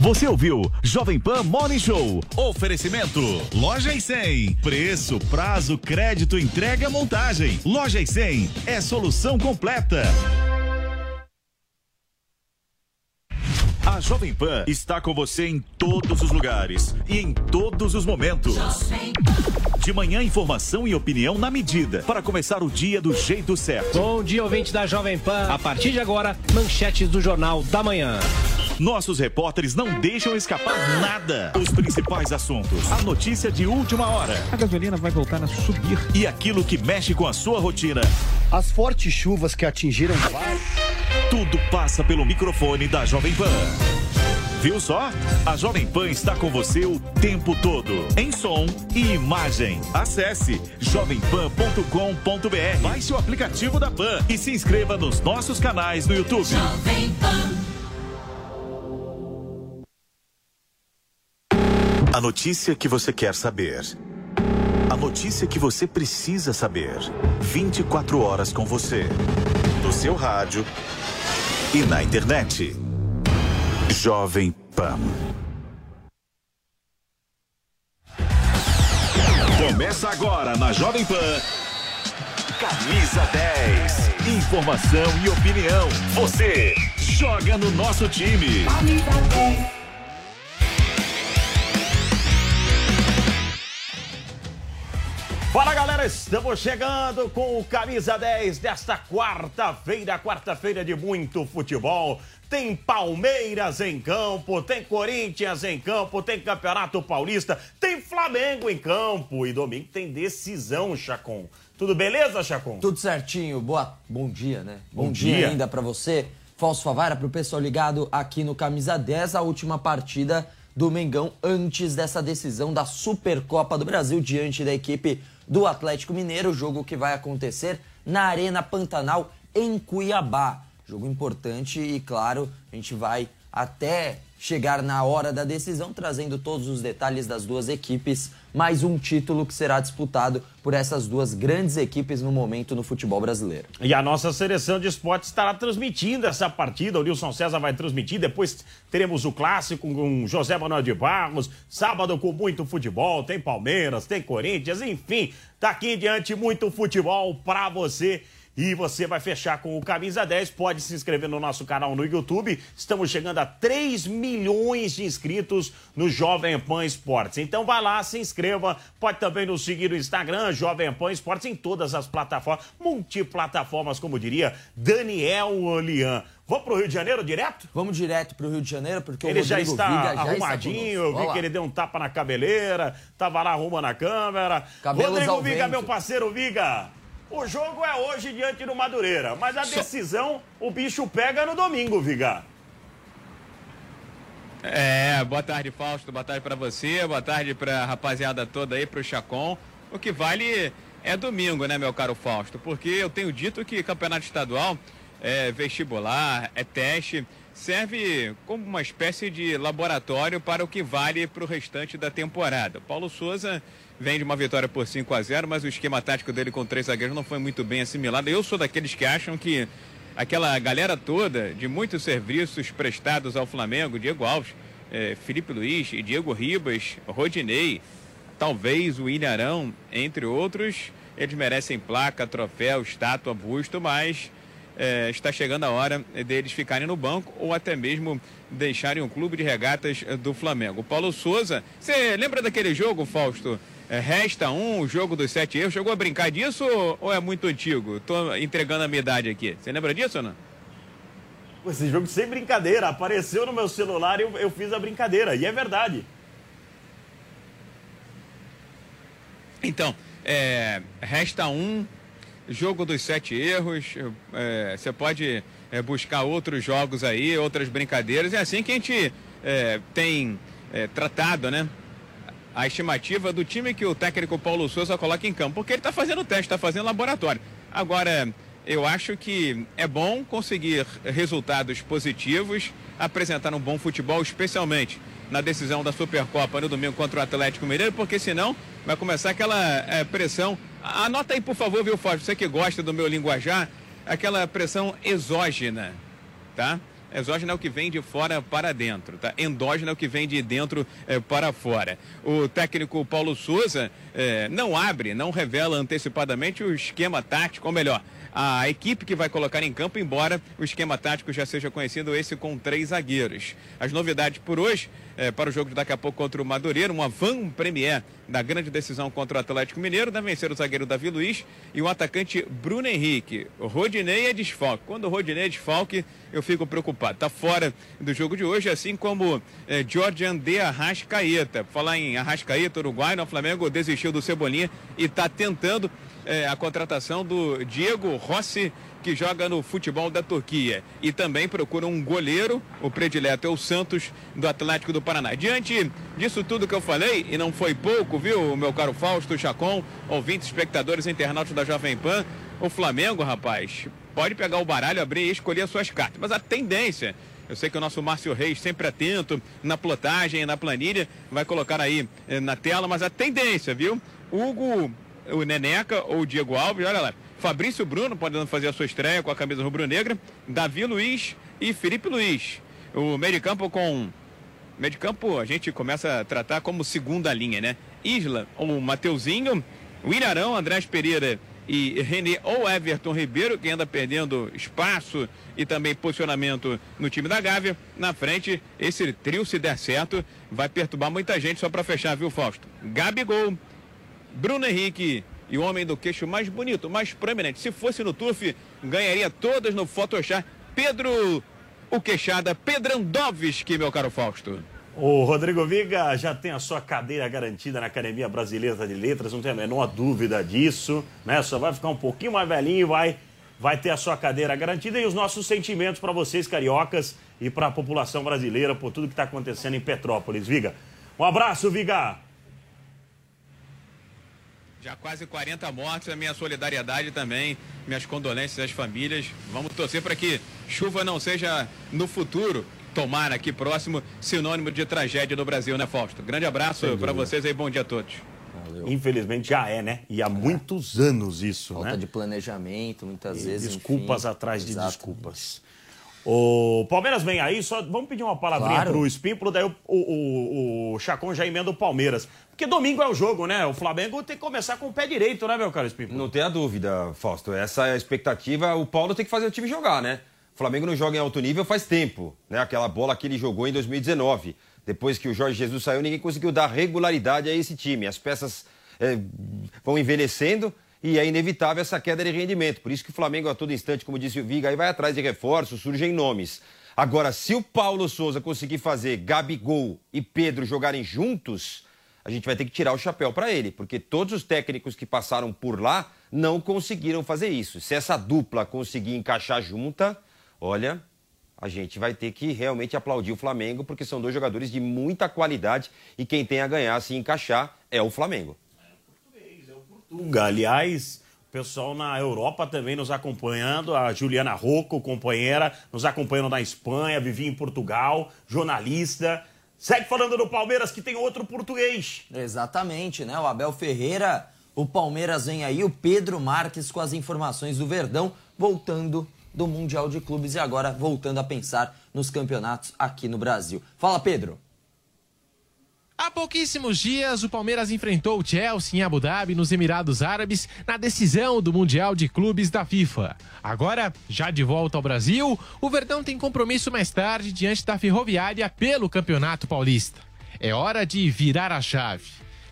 Você ouviu Jovem Pan Morning Show. Oferecimento. Loja e 100. Preço, prazo, crédito, entrega, montagem. Loja e 100 é solução completa. A Jovem Pan está com você em todos os lugares e em todos os momentos. De manhã, informação e opinião na medida para começar o dia do jeito certo. Bom dia, ouvinte da Jovem Pan. A partir de agora, manchetes do Jornal da Manhã. Nossos repórteres não deixam escapar nada. Os principais assuntos, a notícia de última hora. A gasolina vai voltar a subir. E aquilo que mexe com a sua rotina. As fortes chuvas que atingiram Tudo passa pelo microfone da Jovem Pan. Viu só? A Jovem Pan está com você o tempo todo, em som e imagem. Acesse jovempan.com.br, baixe o aplicativo da Pan e se inscreva nos nossos canais no YouTube. Jovem Pan. A notícia que você quer saber. A notícia que você precisa saber. 24 horas com você. No seu rádio e na internet. Jovem Pan. Começa agora na Jovem Pan. Camisa 10. Informação e opinião. Você joga no nosso time. Camisa 10. Fala galera, estamos chegando com o Camisa 10 desta quarta-feira, quarta-feira de muito futebol. Tem Palmeiras em campo, tem Corinthians em campo, tem Campeonato Paulista, tem Flamengo em campo e domingo tem decisão, Chacon. Tudo beleza, Chacon? Tudo certinho. Boa, bom dia, né? Bom, bom dia. dia ainda para você. Falso Favara, pro pessoal ligado aqui no Camisa 10, a última partida do Mengão antes dessa decisão da Supercopa do Brasil diante da equipe do Atlético Mineiro, jogo que vai acontecer na Arena Pantanal em Cuiabá. Jogo importante e, claro, a gente vai até chegar na hora da decisão, trazendo todos os detalhes das duas equipes. Mais um título que será disputado por essas duas grandes equipes no momento no futebol brasileiro. E a nossa seleção de esportes estará transmitindo essa partida. O Nilson César vai transmitir. Depois teremos o clássico com José Manuel de Barros. Sábado com muito futebol. Tem Palmeiras, tem Corinthians, enfim. Daqui em diante, muito futebol para você e você vai fechar com o Camisa 10. Pode se inscrever no nosso canal no YouTube. Estamos chegando a 3 milhões de inscritos no Jovem Pan Esportes. Então vai lá, se inscreva. Pode também nos seguir no Instagram, Jovem Pan Esportes, em todas as plataformas, multiplataformas, como diria Daniel Olian. Vamos pro Rio de Janeiro direto? Vamos direto pro Rio de Janeiro, porque ele o já está Viga arrumadinho. eu vi que ele deu um tapa na cabeleira, tava lá arrumando a câmera. Cabelos Rodrigo Viga, vento. meu parceiro Viga. O jogo é hoje diante do Madureira, mas a decisão o bicho pega no domingo, Viga. É, boa tarde, Fausto. Boa tarde para você, boa tarde para a rapaziada toda aí, para o Chacon. O que vale é domingo, né, meu caro Fausto? Porque eu tenho dito que campeonato estadual é vestibular, é teste, serve como uma espécie de laboratório para o que vale para o restante da temporada. Paulo Souza vem de uma vitória por 5 a 0 mas o esquema tático dele com três zagueiros não foi muito bem assimilado. Eu sou daqueles que acham que aquela galera toda de muitos serviços prestados ao Flamengo, Diego Alves, eh, Felipe Luiz, Diego Ribas, Rodinei, talvez o Ilharão, entre outros, eles merecem placa, troféu, estátua, busto, mas eh, está chegando a hora deles ficarem no banco ou até mesmo deixarem o clube de regatas do Flamengo. Paulo Souza, você lembra daquele jogo, Fausto? É, resta um, o jogo dos sete erros. Chegou a brincar disso ou, é muito antigo? Estou entregando a minha idade aqui. Você lembra disso ou não? Esse jogo sem brincadeira. Apareceu no meu celular e eu, eu fiz a brincadeira. E é verdade. Então, é, resta um, jogo dos sete erros. É, você pode é, buscar outros jogos aí, outras brincadeiras. É assim que a gente é, tem é, tratado, né? A estimativa do time que o técnico Paulo Souza coloca em campo, porque ele está fazendo teste, está fazendo laboratório. Agora, eu acho que é bom conseguir resultados positivos, apresentar um bom futebol, especialmente na decisão da Supercopa no domingo contra o Atlético Mineiro, porque senão vai começar aquela é, pressão. Anota aí, por favor, viu, Fábio, você que gosta do meu linguajar, aquela pressão exógena, tá? Exógeno é o que vem de fora para dentro, tá? Endógeno é o que vem de dentro é, para fora. O técnico Paulo Souza é, não abre, não revela antecipadamente o esquema tático, ou melhor, a equipe que vai colocar em campo, embora o esquema tático já seja conhecido, esse com três zagueiros. As novidades por hoje, é, para o jogo de daqui a pouco contra o Madureira, uma van premier da grande decisão contra o Atlético Mineiro, deve vencer o zagueiro Davi Luiz e o atacante Bruno Henrique. O Rodinei é desfalque. Quando o Rodinei é desfalque, eu fico preocupado. Está fora do jogo de hoje, assim como é, Jorge Andê Arrascaeta. Falar em Arrascaeta, Uruguai, no Flamengo desistiu do Cebolinha e está tentando é, a contratação do Diego Rossi, que joga no futebol da Turquia. E também procura um goleiro, o predileto é o Santos, do Atlético do Paraná. Diante disso tudo que eu falei, e não foi pouco, viu, meu caro Fausto Chacon, ouvintes, espectadores, internautas da Jovem Pan, o Flamengo, rapaz, pode pegar o baralho, abrir e escolher as suas cartas. Mas a tendência eu sei que o nosso Márcio Reis, sempre atento na plotagem, na planilha, vai colocar aí eh, na tela, mas a tendência, viu? Hugo o Neneca ou o Diego Alves, olha lá. Fabrício Bruno podendo fazer a sua estreia com a camisa rubro-negra. Davi Luiz e Felipe Luiz. O meio de campo com. Meio de campo a gente começa a tratar como segunda linha, né? Isla ou Mateuzinho, William Arão, Andrés Pereira e René ou Everton Ribeiro, que anda perdendo espaço e também posicionamento no time da Gávea. Na frente, esse trio, se der certo, vai perturbar muita gente só para fechar, viu, Fausto? Gabigol, Bruno Henrique e o homem do queixo mais bonito, mais proeminente. Se fosse no TUF, ganharia todas no Photoshop. Pedro, o queixada, Pedrandovski, meu caro Fausto. O Rodrigo Viga já tem a sua cadeira garantida na Academia Brasileira de Letras, não tem a menor dúvida disso, né? Só vai ficar um pouquinho mais velhinho e vai, vai ter a sua cadeira garantida e os nossos sentimentos para vocês, cariocas, e para a população brasileira por tudo que está acontecendo em Petrópolis. Viga, um abraço, Viga! Já quase 40 mortes, a minha solidariedade também, minhas condolências às famílias. Vamos torcer para que chuva não seja no futuro, tomara aqui próximo, sinônimo de tragédia no Brasil, né, Fausto? Grande abraço para vocês aí, bom dia a todos. Valeu. Infelizmente já é, né? E há é. muitos anos isso, Falta né? de planejamento, muitas e vezes. Desculpas enfim, atrás de desculpas. O Palmeiras vem aí, só vamos pedir uma palavrinha claro. pro Espímpolo, daí o, o, o, o Chacon já emenda o Palmeiras. Porque domingo é o jogo, né? O Flamengo tem que começar com o pé direito, né, meu caro Espímpolo? Não tenha dúvida, Fausto. Essa é a expectativa. O Paulo tem que fazer o time jogar, né? Flamengo não joga em alto nível faz tempo, né? Aquela bola que ele jogou em 2019. Depois que o Jorge Jesus saiu, ninguém conseguiu dar regularidade a esse time. As peças é, vão envelhecendo e é inevitável essa queda de rendimento. Por isso que o Flamengo, a todo instante, como disse o Viga, aí vai atrás de reforços, surgem nomes. Agora, se o Paulo Souza conseguir fazer Gabigol e Pedro jogarem juntos, a gente vai ter que tirar o chapéu para ele, porque todos os técnicos que passaram por lá não conseguiram fazer isso. Se essa dupla conseguir encaixar junta, olha, a gente vai ter que realmente aplaudir o Flamengo, porque são dois jogadores de muita qualidade e quem tem a ganhar se encaixar é o Flamengo. Tunga. Aliás, o pessoal na Europa também nos acompanhando, a Juliana Rocco, companheira, nos acompanhando na Espanha, vivia em Portugal, jornalista. Segue falando do Palmeiras, que tem outro português. Exatamente, né? O Abel Ferreira, o Palmeiras vem aí, o Pedro Marques com as informações do Verdão, voltando do Mundial de Clubes e agora voltando a pensar nos campeonatos aqui no Brasil. Fala, Pedro. Há pouquíssimos dias, o Palmeiras enfrentou o Chelsea em Abu Dhabi, nos Emirados Árabes, na decisão do Mundial de Clubes da FIFA. Agora, já de volta ao Brasil, o Verdão tem compromisso mais tarde diante da Ferroviária pelo Campeonato Paulista. É hora de virar a chave.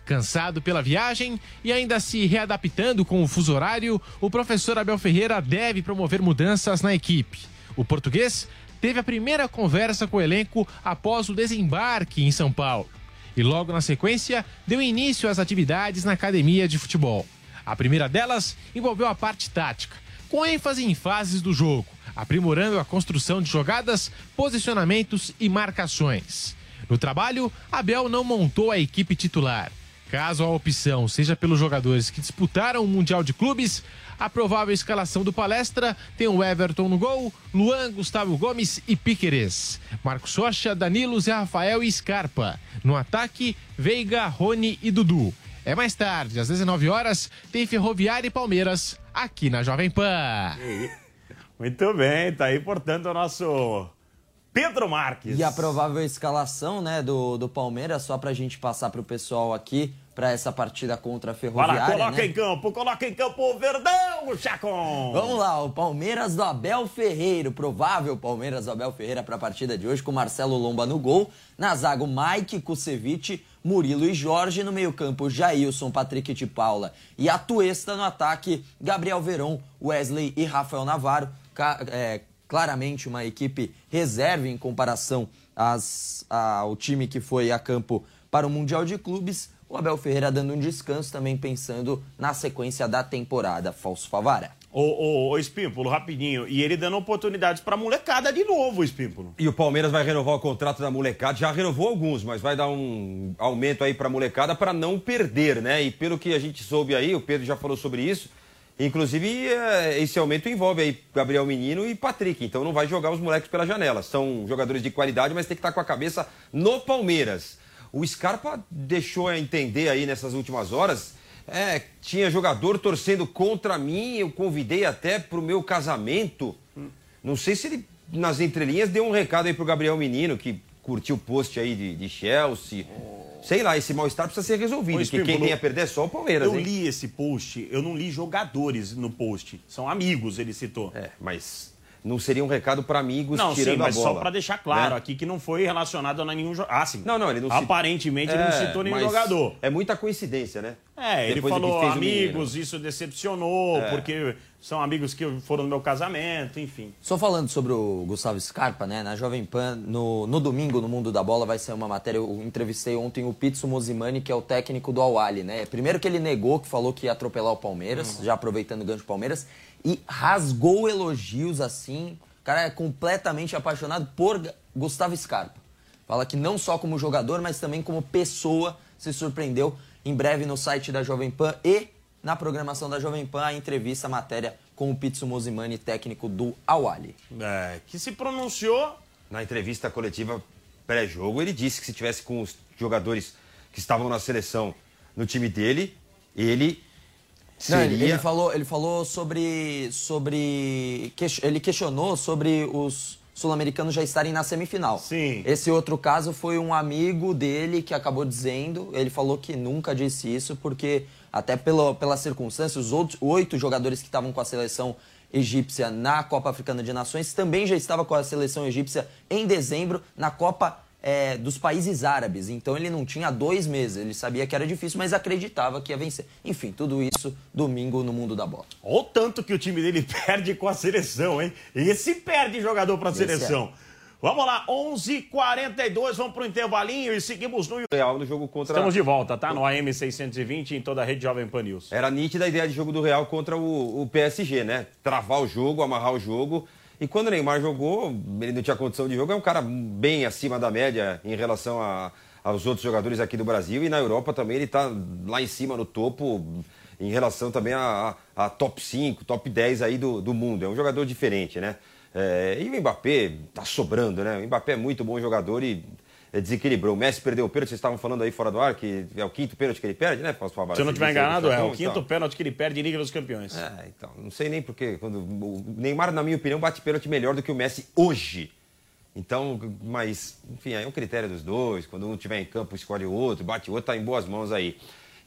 Cansado pela viagem e ainda se readaptando com o fuso horário, o professor Abel Ferreira deve promover mudanças na equipe. O português teve a primeira conversa com o elenco após o desembarque em São Paulo e logo na sequência deu início às atividades na academia de futebol. A primeira delas envolveu a parte tática, com ênfase em fases do jogo, aprimorando a construção de jogadas, posicionamentos e marcações. No trabalho, Abel não montou a equipe titular. Caso a opção seja pelos jogadores que disputaram o Mundial de Clubes, a provável escalação do palestra tem o Everton no gol, Luan, Gustavo Gomes e Piqueires. Marcos Rocha, Danilo, Zé Rafael e Scarpa. No ataque, Veiga, Rony e Dudu. É mais tarde, às 19 horas, tem Ferroviária e Palmeiras aqui na Jovem Pan. Muito bem, tá aí, portanto, o nosso Pedro Marques. E a provável escalação né, do, do Palmeiras, só pra gente passar pro pessoal aqui, para essa partida contra a Ferroviária. Vai lá, coloca né? em campo, coloca em campo o Verdão, Chacon. Vamos lá, o Palmeiras do Abel Ferreira, o provável Palmeiras do Abel Ferreira para a partida de hoje, com Marcelo Lomba no gol. Na zaga, o Mike Kusevich, Murilo e Jorge. No meio-campo, Jailson, Patrick de Paula e Atuesta. No ataque, Gabriel Veron, Wesley e Rafael Navarro. Ca é, claramente uma equipe reserva em comparação às, ao time que foi a campo para o Mundial de Clubes. O Abel Ferreira dando um descanso também pensando na sequência da temporada. Falso Favara. Ô, ô, ô Espímpolo, rapidinho. E ele dando oportunidades pra molecada de novo, Espímpolo. E o Palmeiras vai renovar o contrato da molecada. Já renovou alguns, mas vai dar um aumento aí pra molecada para não perder, né? E pelo que a gente soube aí, o Pedro já falou sobre isso. Inclusive, é, esse aumento envolve aí Gabriel Menino e Patrick. Então não vai jogar os moleques pela janela. São jogadores de qualidade, mas tem que estar com a cabeça no Palmeiras. O Scarpa deixou a entender aí nessas últimas horas. É, tinha jogador torcendo contra mim, eu convidei até pro meu casamento. Não sei se ele, nas entrelinhas, deu um recado aí pro Gabriel Menino, que curtiu o post aí de, de Chelsea. Sei lá, esse mal-estar precisa ser resolvido, porque quem tem a perder é só o Palmeiras, Eu hein? li esse post, eu não li jogadores no post. São amigos, ele citou. É, mas não seria um recado para amigos Não, sim, tirando mas a bola. só pra deixar claro né? aqui que não foi relacionado a nenhum jogador. Ah, sim. Não, não, ele não cita- Aparentemente ele não É, citou nenhum jogador. É muita coincidência, né? É, ele Depois que falou amigos, isso decepcionou, É. porque são amigos que foram no meu casamento, enfim. Só falando sobre o Gustavo Scarpa, né? Na Jovem Pan, no, no domingo, no Mundo da Bola, vai ser uma matéria. Eu entrevistei ontem o Pizzo Mosimani, que é o técnico do Awali, né? Primeiro que ele negou, que falou que ia atropelar o Palmeiras, já aproveitando o gancho do Palmeiras, e rasgou elogios assim. O cara é completamente apaixonado por Gustavo Scarpa. Fala que não só como jogador, mas também como pessoa se surpreendeu. Em breve no site da Jovem Pan e na programação da Jovem Pan a entrevista, a matéria com o Pizzo Mosimani, técnico do Awali. É, que se pronunciou. Na entrevista coletiva pré-jogo, ele disse que se tivesse com os jogadores que estavam na seleção no time dele, ele Não, seria... ele, ele falou, ele falou sobre. sobre ele questionou sobre os sul-americanos já estarem na semifinal. Sim. Esse outro caso foi um amigo dele que acabou dizendo. Ele falou que nunca disse isso, porque, até pela, pela circunstância, os outros oito jogadores que estavam com a seleção egípcia na Copa Africana de Nações também já estava com a seleção egípcia em dezembro na Copa é, dos países árabes. Então ele não tinha dois meses. Ele sabia que era difícil, mas acreditava que ia vencer. Enfim, tudo isso domingo no mundo da bola. Olha o tanto que o time dele perde com a seleção, hein? Esse perde jogador pra Esse é. seleção. Vamos lá, 11:42, vamos pro intervalinho e seguimos no. Real no jogo contra... Estamos de volta, tá? No AM 620 em toda a rede Jovem Pan News. Era nítida a ideia de jogo do Real contra o, o PSG, né? Travar o jogo, amarrar o jogo. E quando o Neymar jogou, ele não tinha condição de jogo, é um cara bem acima da média em relação a- aos outros jogadores aqui do Brasil. E na Europa também ele tá lá em cima, no topo, em relação também a, a- a top 5, top 10 aí do, do mundo. É um jogador diferente, né? É, e o Mbappé tá sobrando, né? O Mbappé é muito bom jogador e desequilibrou. O Messi perdeu o pênalti, vocês estavam falando aí fora do ar, que é o quinto pênalti que ele perde, né? Posso falar? Se eu não estiver enganado, é o quinto Então. pênalti que ele perde em Liga dos Campeões. É, então, não sei nem porque. Quando, o Neymar, na minha opinião, bate pênalti melhor do que o Messi hoje. Então, mas, enfim, aí é um critério dos dois. Quando um estiver em campo, escolhe o outro, bate o outro, tá em boas mãos aí.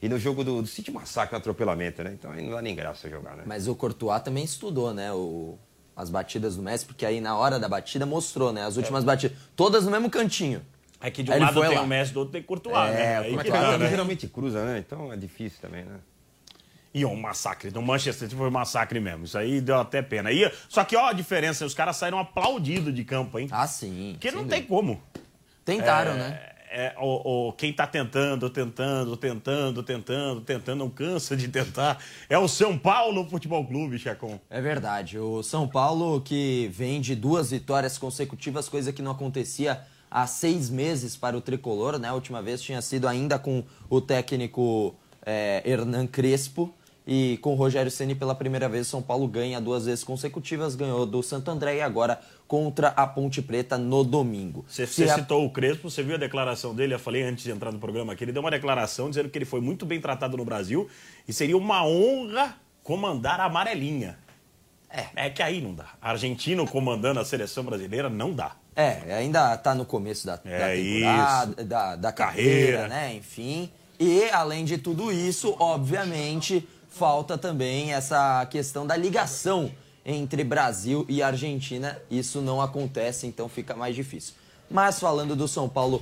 E no jogo do, do City massacre, atropelamento, né? Então aí não dá nem graça jogar, né? Mas o Courtois também estudou, né? O, as batidas do Messi, porque aí na hora da batida mostrou, né? As últimas batidas. Todas no mesmo cantinho. É que de um Aí lado tem lá. o Messi, do outro tem Courtois, É, né? o Aí que Courtois dá, cada um né? geralmente cruza, né? Então é difícil também, né? E um massacre. No Manchester City foi um massacre mesmo. Isso aí deu até pena. E, só que, ó, a diferença, os caras saíram aplaudidos de campo, hein? Ah, sim. Porque não dúvida. tem como. Tentaram, É, né? É, o, o- quem tá tentando, tentando, tentando, tentando, tentando, não cansa de tentar. É o São Paulo Futebol Clube, Chacon. É verdade. O São Paulo que vem de duas vitórias consecutivas, coisa que não acontecia há seis meses para o tricolor, né? A última vez tinha sido ainda com o técnico é, Hernan Crespo. E com o Rogério Ceni pela primeira vez, São Paulo ganha duas vezes consecutivas, ganhou do Santo André e agora contra a Ponte Preta no domingo. Você a- citou o Crespo, você viu a declaração dele? Eu falei antes de entrar no programa aqui. Ele deu uma declaração dizendo que ele foi muito bem tratado no Brasil e seria uma honra comandar a amarelinha. É. É que aí não dá. Argentino comandando a seleção brasileira não dá. É, ainda tá no começo da, É da temporada, da, da carreira, Carreira. né? Enfim. E, além de tudo isso, obviamente, falta também essa questão da ligação entre Brasil e Argentina. Isso não acontece, então fica mais difícil. Mas falando do São Paulo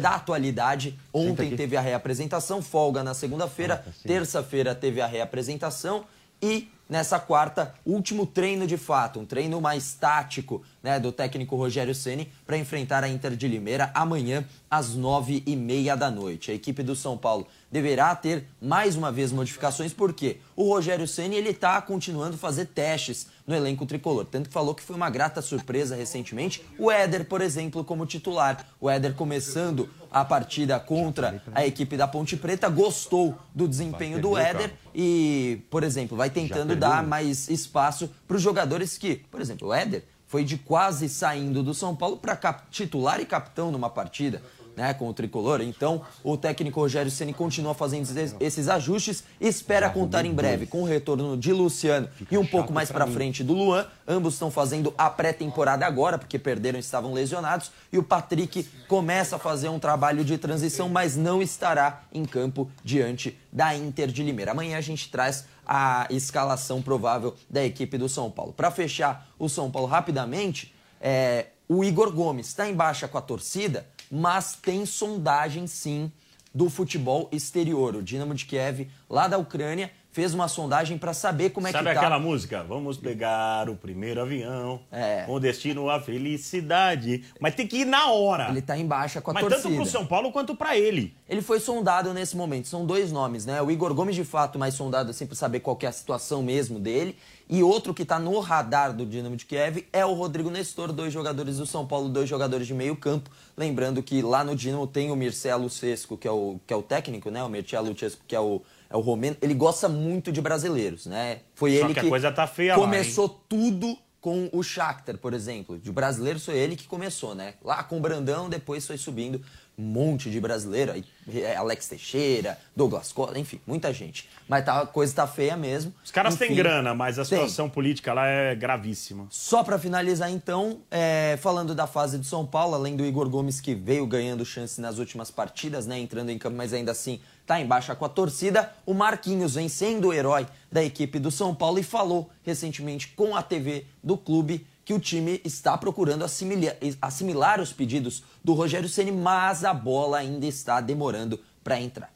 da atualidade, ontem teve a reapresentação, folga na segunda-feira, terça-feira teve a reapresentação e nessa quarta, último treino de fato, um treino mais tático né, do técnico Rogério Ceni para enfrentar a Inter de Limeira amanhã às nove e meia da noite. A equipe do São Paulo deverá ter mais uma vez modificações. Porque o Rogério Ceni ele está continuando a fazer testes no elenco tricolor, tanto que falou que foi uma grata surpresa recentemente o Éder, por exemplo, como titular. O Éder começando a partida contra a equipe da Ponte Preta gostou do desempenho do Éder e, por exemplo, vai tentando dar mais espaço para os jogadores que, por exemplo, o Éder foi de quase saindo do São Paulo para titular e capitão numa partida. Né, com o tricolor. Então, o técnico Rogério Ceni continua fazendo esses- ajustes e espera contar em breve com o retorno de Luciano e um pouco mais para frente do Luan. Ambos estão fazendo a pré-temporada agora, porque perderam e estavam lesionados. E o Patrick começa a fazer um trabalho de transição, mas não estará em campo diante da Inter de Limeira. Amanhã a gente traz a escalação provável da equipe do São Paulo. Para fechar o São Paulo rapidamente, é, o Igor Gomes está em baixa com a torcida, mas tem sondagem sim do futebol exterior. O Dinamo de Kiev, lá da Ucrânia, fez uma sondagem para saber como é Sabe que tá. aquela música? Vamos pegar o primeiro avião É. com destino à felicidade. Mas tem que ir na hora. Ele tá em baixa com a Mas torcida. tanto pro São Paulo quanto pra ele. Ele foi sondado nesse momento. São dois nomes, né? O Igor Gomes, de fato, mais sondado assim para saber qual é a situação mesmo dele. E outro que está no radar do Dinamo de Kiev é o Rodrigo Nestor, dois jogadores do São Paulo, dois jogadores de meio campo. Lembrando que lá no Dinamo tem o Mircea Lucescu, que é o, que é o técnico, né? O Mircea Lucescu, que é o, é o romeno. Ele gosta muito de brasileiros, né? Foi Só ele que que, a coisa tá feia lá, começou tudo com o Shakhtar, por exemplo. De brasileiro foi ele que começou, né? Lá com o Brandão, depois foi subindo um monte de brasileiro, é, Alex Teixeira, Douglas Costa, enfim, muita gente. Mas tá, a coisa tá feia mesmo. Os caras têm Enfim, grana, mas a tem. situação política lá é gravíssima. Só para finalizar, então, é, falando da fase de São Paulo, além do Igor Gomes que veio ganhando chance nas últimas partidas, né, entrando em campo, mas ainda assim tá em baixa com a torcida, o Marquinhos vem sendo o herói da equipe do São Paulo e falou recentemente com a TV do clube que o time está procurando assimilar, assimilar os pedidos do Rogério Ceni, mas a bola ainda está demorando para entrar.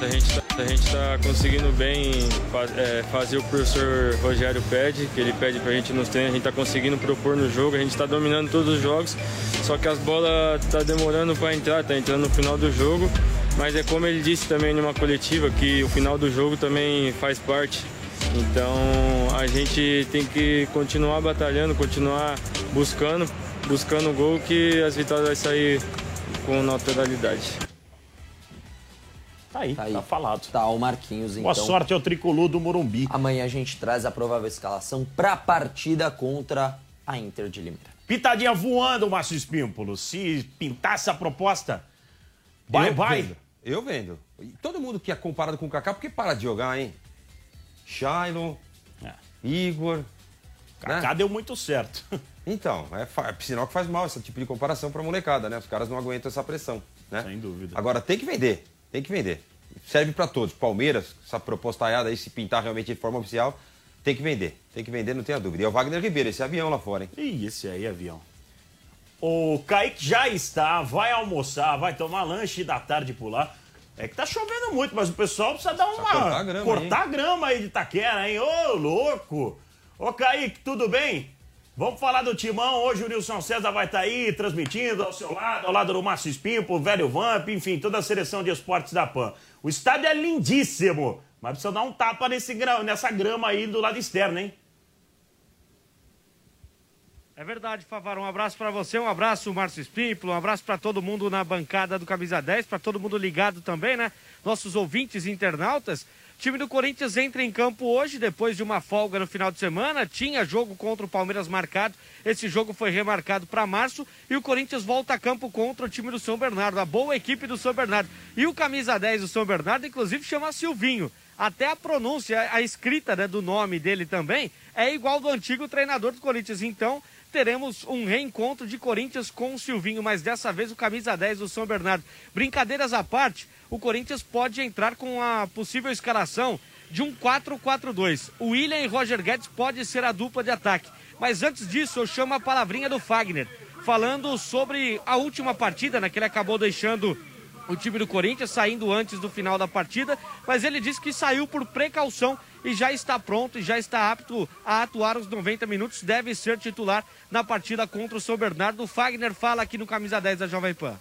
A gente, tá, a gente tá conseguindo bem é, fazer o que o professor Rogério pede, que ele pede pra gente nos treinos, a gente tá conseguindo propor no jogo, a gente tá dominando todos os jogos, só que as bolas tá demorando para entrar, tá entrando no final do jogo, mas é como ele disse também numa coletiva, que o final do jogo também faz parte. Então a gente tem que continuar batalhando, continuar buscando, buscando o gol que as vitórias vai sair com naturalidade. Tá aí, Tá tá, aí. falado. Tá o Marquinhos, então. Boa sorte ao tricolor do Morumbi. Amanhã a gente traz a provável escalação para a partida contra a Inter de Limeira. Pitadinha voando, Márcio Espímpolo. Se pintar essa proposta, vai, eu vai. Vendo. Eu vendo. E todo mundo que é comparado com o Kaká, por que para de jogar, hein? Shailon, É. Igor. Kaká né? deu muito certo. Então, é, é sinal que faz mal esse tipo de comparação pra molecada, né? Os caras não aguentam essa pressão, né? Sem dúvida. Agora tem que vender, tem que vender. Serve pra todos. Palmeiras, essa proposta aí, se pintar realmente de forma oficial, tem que vender. Tem que vender, não tenha dúvida. E é o Wagner Ribeiro, esse avião lá fora, hein? Ih, esse aí, avião. O Kaique já está, vai almoçar, vai tomar lanche da tarde por lá. É que tá chovendo muito, mas o pessoal precisa dar uma. cortar a grama cortar aí, a grama aí de Itaquera, hein? Ô, louco! Ô, Kaique, tudo bem? Vamos falar do timão. Hoje o Nilson César vai estar aí transmitindo ao seu lado, ao lado do Márcio Espimpo, o velho Vamp, enfim, toda a seleção de esportes da PAN. O estádio é lindíssimo, mas precisa dar um tapa nesse nessa grama aí do lado externo, hein? É verdade, Favara. Um abraço para você, um abraço, Márcio Espímpolo, um abraço para todo mundo na bancada do Camisa 10, para todo mundo ligado também, né? Nossos ouvintes internautas. O time do Corinthians entra em campo hoje, depois de uma folga no final de semana. Tinha jogo contra o Palmeiras marcado. Esse jogo foi remarcado para março. E o Corinthians volta a campo contra o time do São Bernardo, a boa equipe do São Bernardo. E o camisa 10 do São Bernardo, inclusive, chama Silvinho. Até a pronúncia, a escrita né, do nome dele também é igual do antigo treinador do Corinthians. Então, teremos um reencontro de Corinthians com o Silvinho, mas dessa vez o camisa 10 do São Bernardo. Brincadeiras à parte, o Corinthians pode entrar com a possível escalação de um 4-4-2. O William e Roger Guedes pode ser a dupla de ataque. Mas antes disso, eu chamo a palavrinha do Fagner, falando sobre a última partida, né, que ele acabou deixando o time do Corinthians, saindo antes do final da partida, mas ele disse que saiu por precaução e já está pronto e já está apto a atuar os 90 minutos, deve ser titular na partida contra o São Bernardo. O Fagner fala aqui no Camisa 10 da Jovem Pan.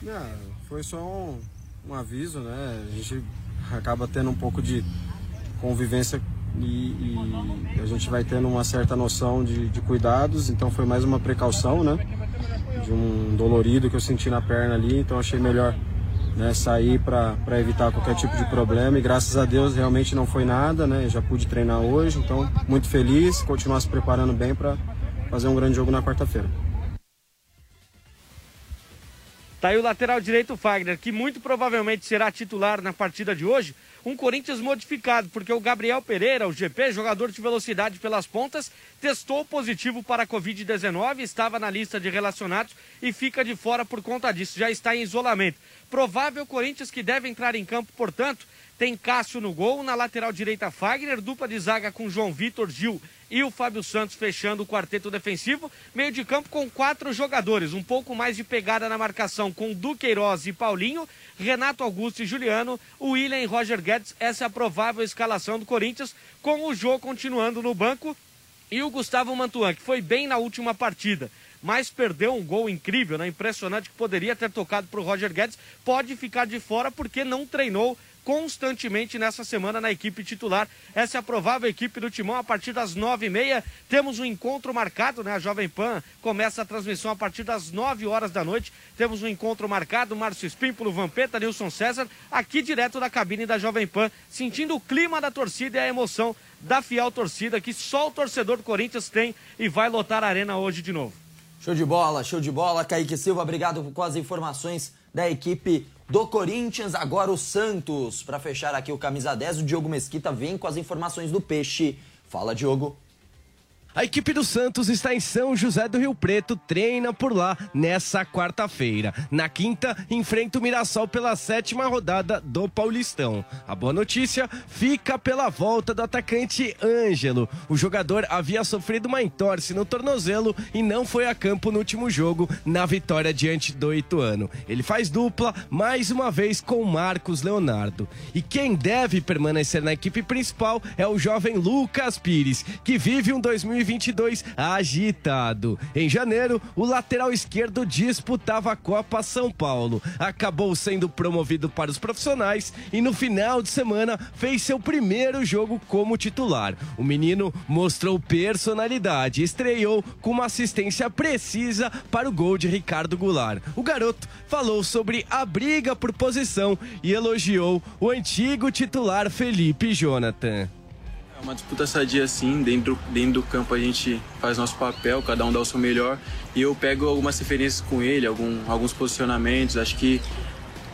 Não, foi só um, um aviso, né? A gente acaba tendo um pouco de convivência e, e a gente vai tendo uma certa noção de, de, cuidados, então foi mais uma precaução, né? De um dolorido que eu senti na perna ali, então achei melhor né, sair para evitar qualquer tipo de problema e graças a Deus realmente não foi nada, né? Já pude treinar hoje, então muito feliz, continuar se preparando bem para fazer um grande jogo na quarta-feira. Tá aí o lateral direito Fagner, que muito provavelmente será titular na partida de hoje. Um Corinthians modificado, porque o Gabriel Pereira, o GP, jogador de velocidade pelas pontas, testou positivo para a Covid-19, estava na lista de relacionados e fica de fora por conta disso, já está em isolamento. Provável Corinthians que deve entrar em campo, portanto, tem Cássio no gol, na lateral direita Fagner, dupla de zaga com João Vitor, Gil e o Fábio Santos fechando o quarteto defensivo. Meio de campo com quatro jogadores, um pouco mais de pegada na marcação com Duqueiroz e Paulinho, Renato Augusto e Juliano, William e Roger Guedes. Essa é a provável escalação do Corinthians, com o Jô continuando no banco e o Gustavo Mantuan, que foi bem na última partida mas perdeu um gol incrível, né? Impressionante que poderia ter tocado para o Roger Guedes. Pode ficar de fora porque não treinou constantemente nessa semana na equipe titular. Essa é a provável equipe do Timão a partir das nove e meia. Temos um encontro marcado, né? A Jovem Pan começa a transmissão a partir das nove horas da noite. Temos um encontro marcado, Márcio Espímpolo, Vampeta, Nilson César, aqui direto da cabine da Jovem Pan, sentindo o clima da torcida e a emoção da fiel torcida que só o torcedor do Corinthians tem e vai lotar a arena hoje de novo. Show de bola, show de bola. Kaique Silva, obrigado com as informações da equipe do Corinthians. Agora o Santos. Para fechar aqui o camisa 10, o Diogo Mesquita vem com as informações do Peixe. Fala, Diogo. A equipe do Santos está em São José do Rio Preto, treina por lá nessa quarta-feira. Na quinta, enfrenta o Mirassol pela sétima rodada do Paulistão. A boa notícia fica pela volta do atacante Ângelo. O jogador havia sofrido uma entorse no tornozelo e não foi a campo no último jogo, na vitória diante do Ituano. Ele faz dupla mais uma vez com Marcos Leonardo. E quem deve permanecer na equipe principal é o jovem Lucas Pires, que vive um 2020 2022 agitado. Em janeiro, o lateral esquerdo disputava a Copa São Paulo. Acabou sendo promovido para os profissionais e no final de semana fez seu primeiro jogo como titular. O menino mostrou personalidade estreou com uma assistência precisa para o gol de Ricardo Goulart. O garoto falou sobre a briga por posição e elogiou o antigo titular Felipe Jonathan uma disputa sadia assim, dentro, dentro do campo a gente faz nosso papel, cada um dá o seu melhor. E eu pego algumas referências com ele, algum, alguns posicionamentos. Acho que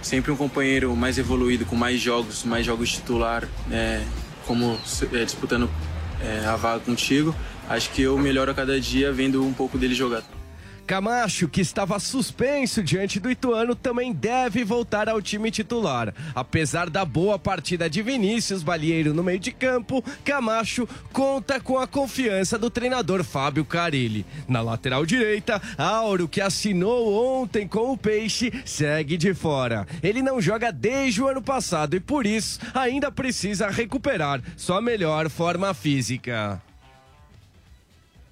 sempre um companheiro mais evoluído, com mais jogos, mais jogos titular, é, como é, disputando é, a vaga contigo. Acho que eu melhoro a cada dia vendo um pouco dele jogar. Camacho, que estava suspenso diante do Ituano, também deve voltar ao time titular. Apesar da boa partida de Vinícius Balieiro no meio de campo, Camacho conta com a confiança do treinador Fábio Carilli. Na lateral direita, Auro, que assinou ontem com o Peixe, segue de fora. Ele não joga desde o ano passado e por isso ainda precisa recuperar sua melhor forma física.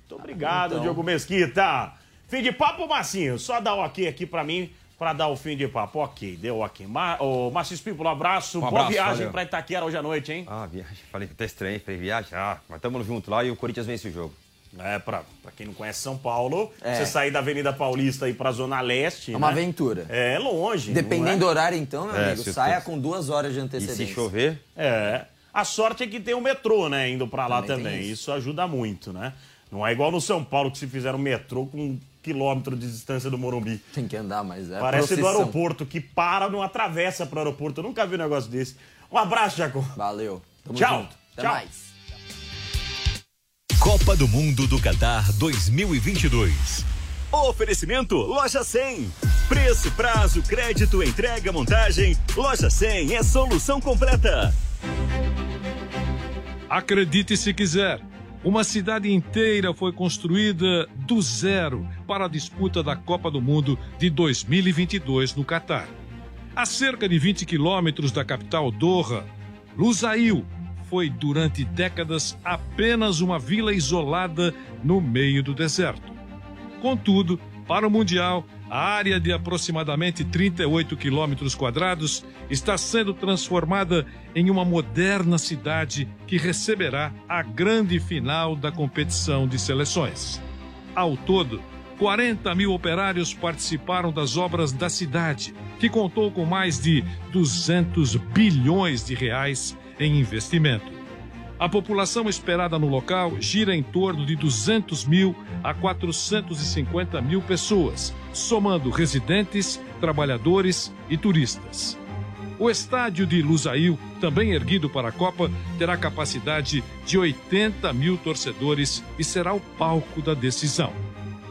Muito obrigado, então... Diogo Mesquita. Fim de papo, Marcinho? Só dá o ok aqui pra mim para dar o fim de papo. Ok, deu ok. Mar... Ô, Márcio Espímpolo, um abraço. Um abraço Boa viagem pra Itaquera hoje à noite, hein? Ah, viagem. Falei que até estranho. Falei, viagem. Ah, mas tamo junto lá e o Corinthians vence o jogo. É, pra, pra quem não conhece São Paulo, é. você sair da Avenida Paulista e pra Zona Leste. É uma né? aventura. É longe. Dependendo é? do horário, então, meu é, amigo, saia com duas horas de antecedência. E se chover? É. A sorte é que tem o metrô, né? Indo pra lá também. também. Isso. isso ajuda muito, né? Não é igual no São Paulo que se fizeram metrô com quilômetro de distância do Morumbi. Tem que andar, mas é Parece procissão. do aeroporto, que para, não atravessa para o aeroporto. Eu nunca vi um negócio desse. Um abraço, Jaco. Valeu. Tamo Tchau. Junto. Até Tchau. mais. Copa do Mundo do Catar 2022. Oferecimento Loja 100. Preço, prazo, crédito, entrega, montagem. Loja 100 é solução completa. Acredite se quiser. Uma cidade inteira foi construída do zero para a disputa da Copa do Mundo de 2022 no Catar. A cerca de 20 quilômetros da capital Doha, Lusail foi durante décadas apenas uma vila isolada no meio do deserto. Contudo, para o Mundial, a área de aproximadamente 38 quilômetros quadrados está sendo transformada em uma moderna cidade que receberá a grande final da competição de seleções. Ao todo, 40 mil operários participaram das obras da cidade, que contou com mais de 200 bilhões de reais em investimento. A população esperada no local gira em torno de 200 mil a 450 mil pessoas, somando residentes, trabalhadores e turistas. O estádio de Lusail, também erguido para a Copa, terá capacidade de 80 mil torcedores e será o palco da decisão.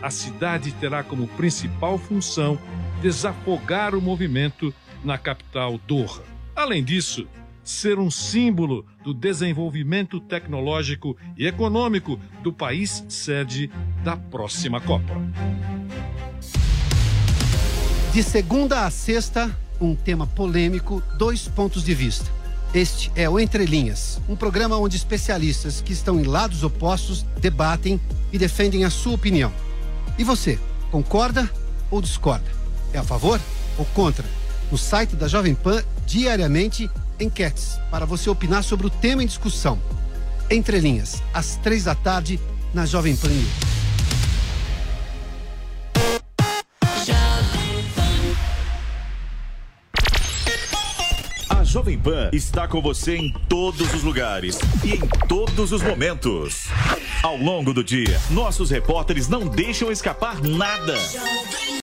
A cidade terá como principal função desafogar o movimento na capital Doha. Além disso, ser um símbolo do desenvolvimento tecnológico e econômico do país sede da próxima Copa. De segunda a sexta, um tema polêmico, dois pontos de vista. Este é o Entre Linhas, um programa onde especialistas que estão em lados opostos debatem e defendem a sua opinião. E você, concorda ou discorda? É a favor ou contra? No site da Jovem Pan, diariamente, enquetes para você opinar sobre o tema em discussão. Entre linhas, às três da tarde, na Jovem Pan. A Jovem Pan está com você em todos os lugares e em todos os momentos. Ao longo do dia, nossos repórteres não deixam escapar nada.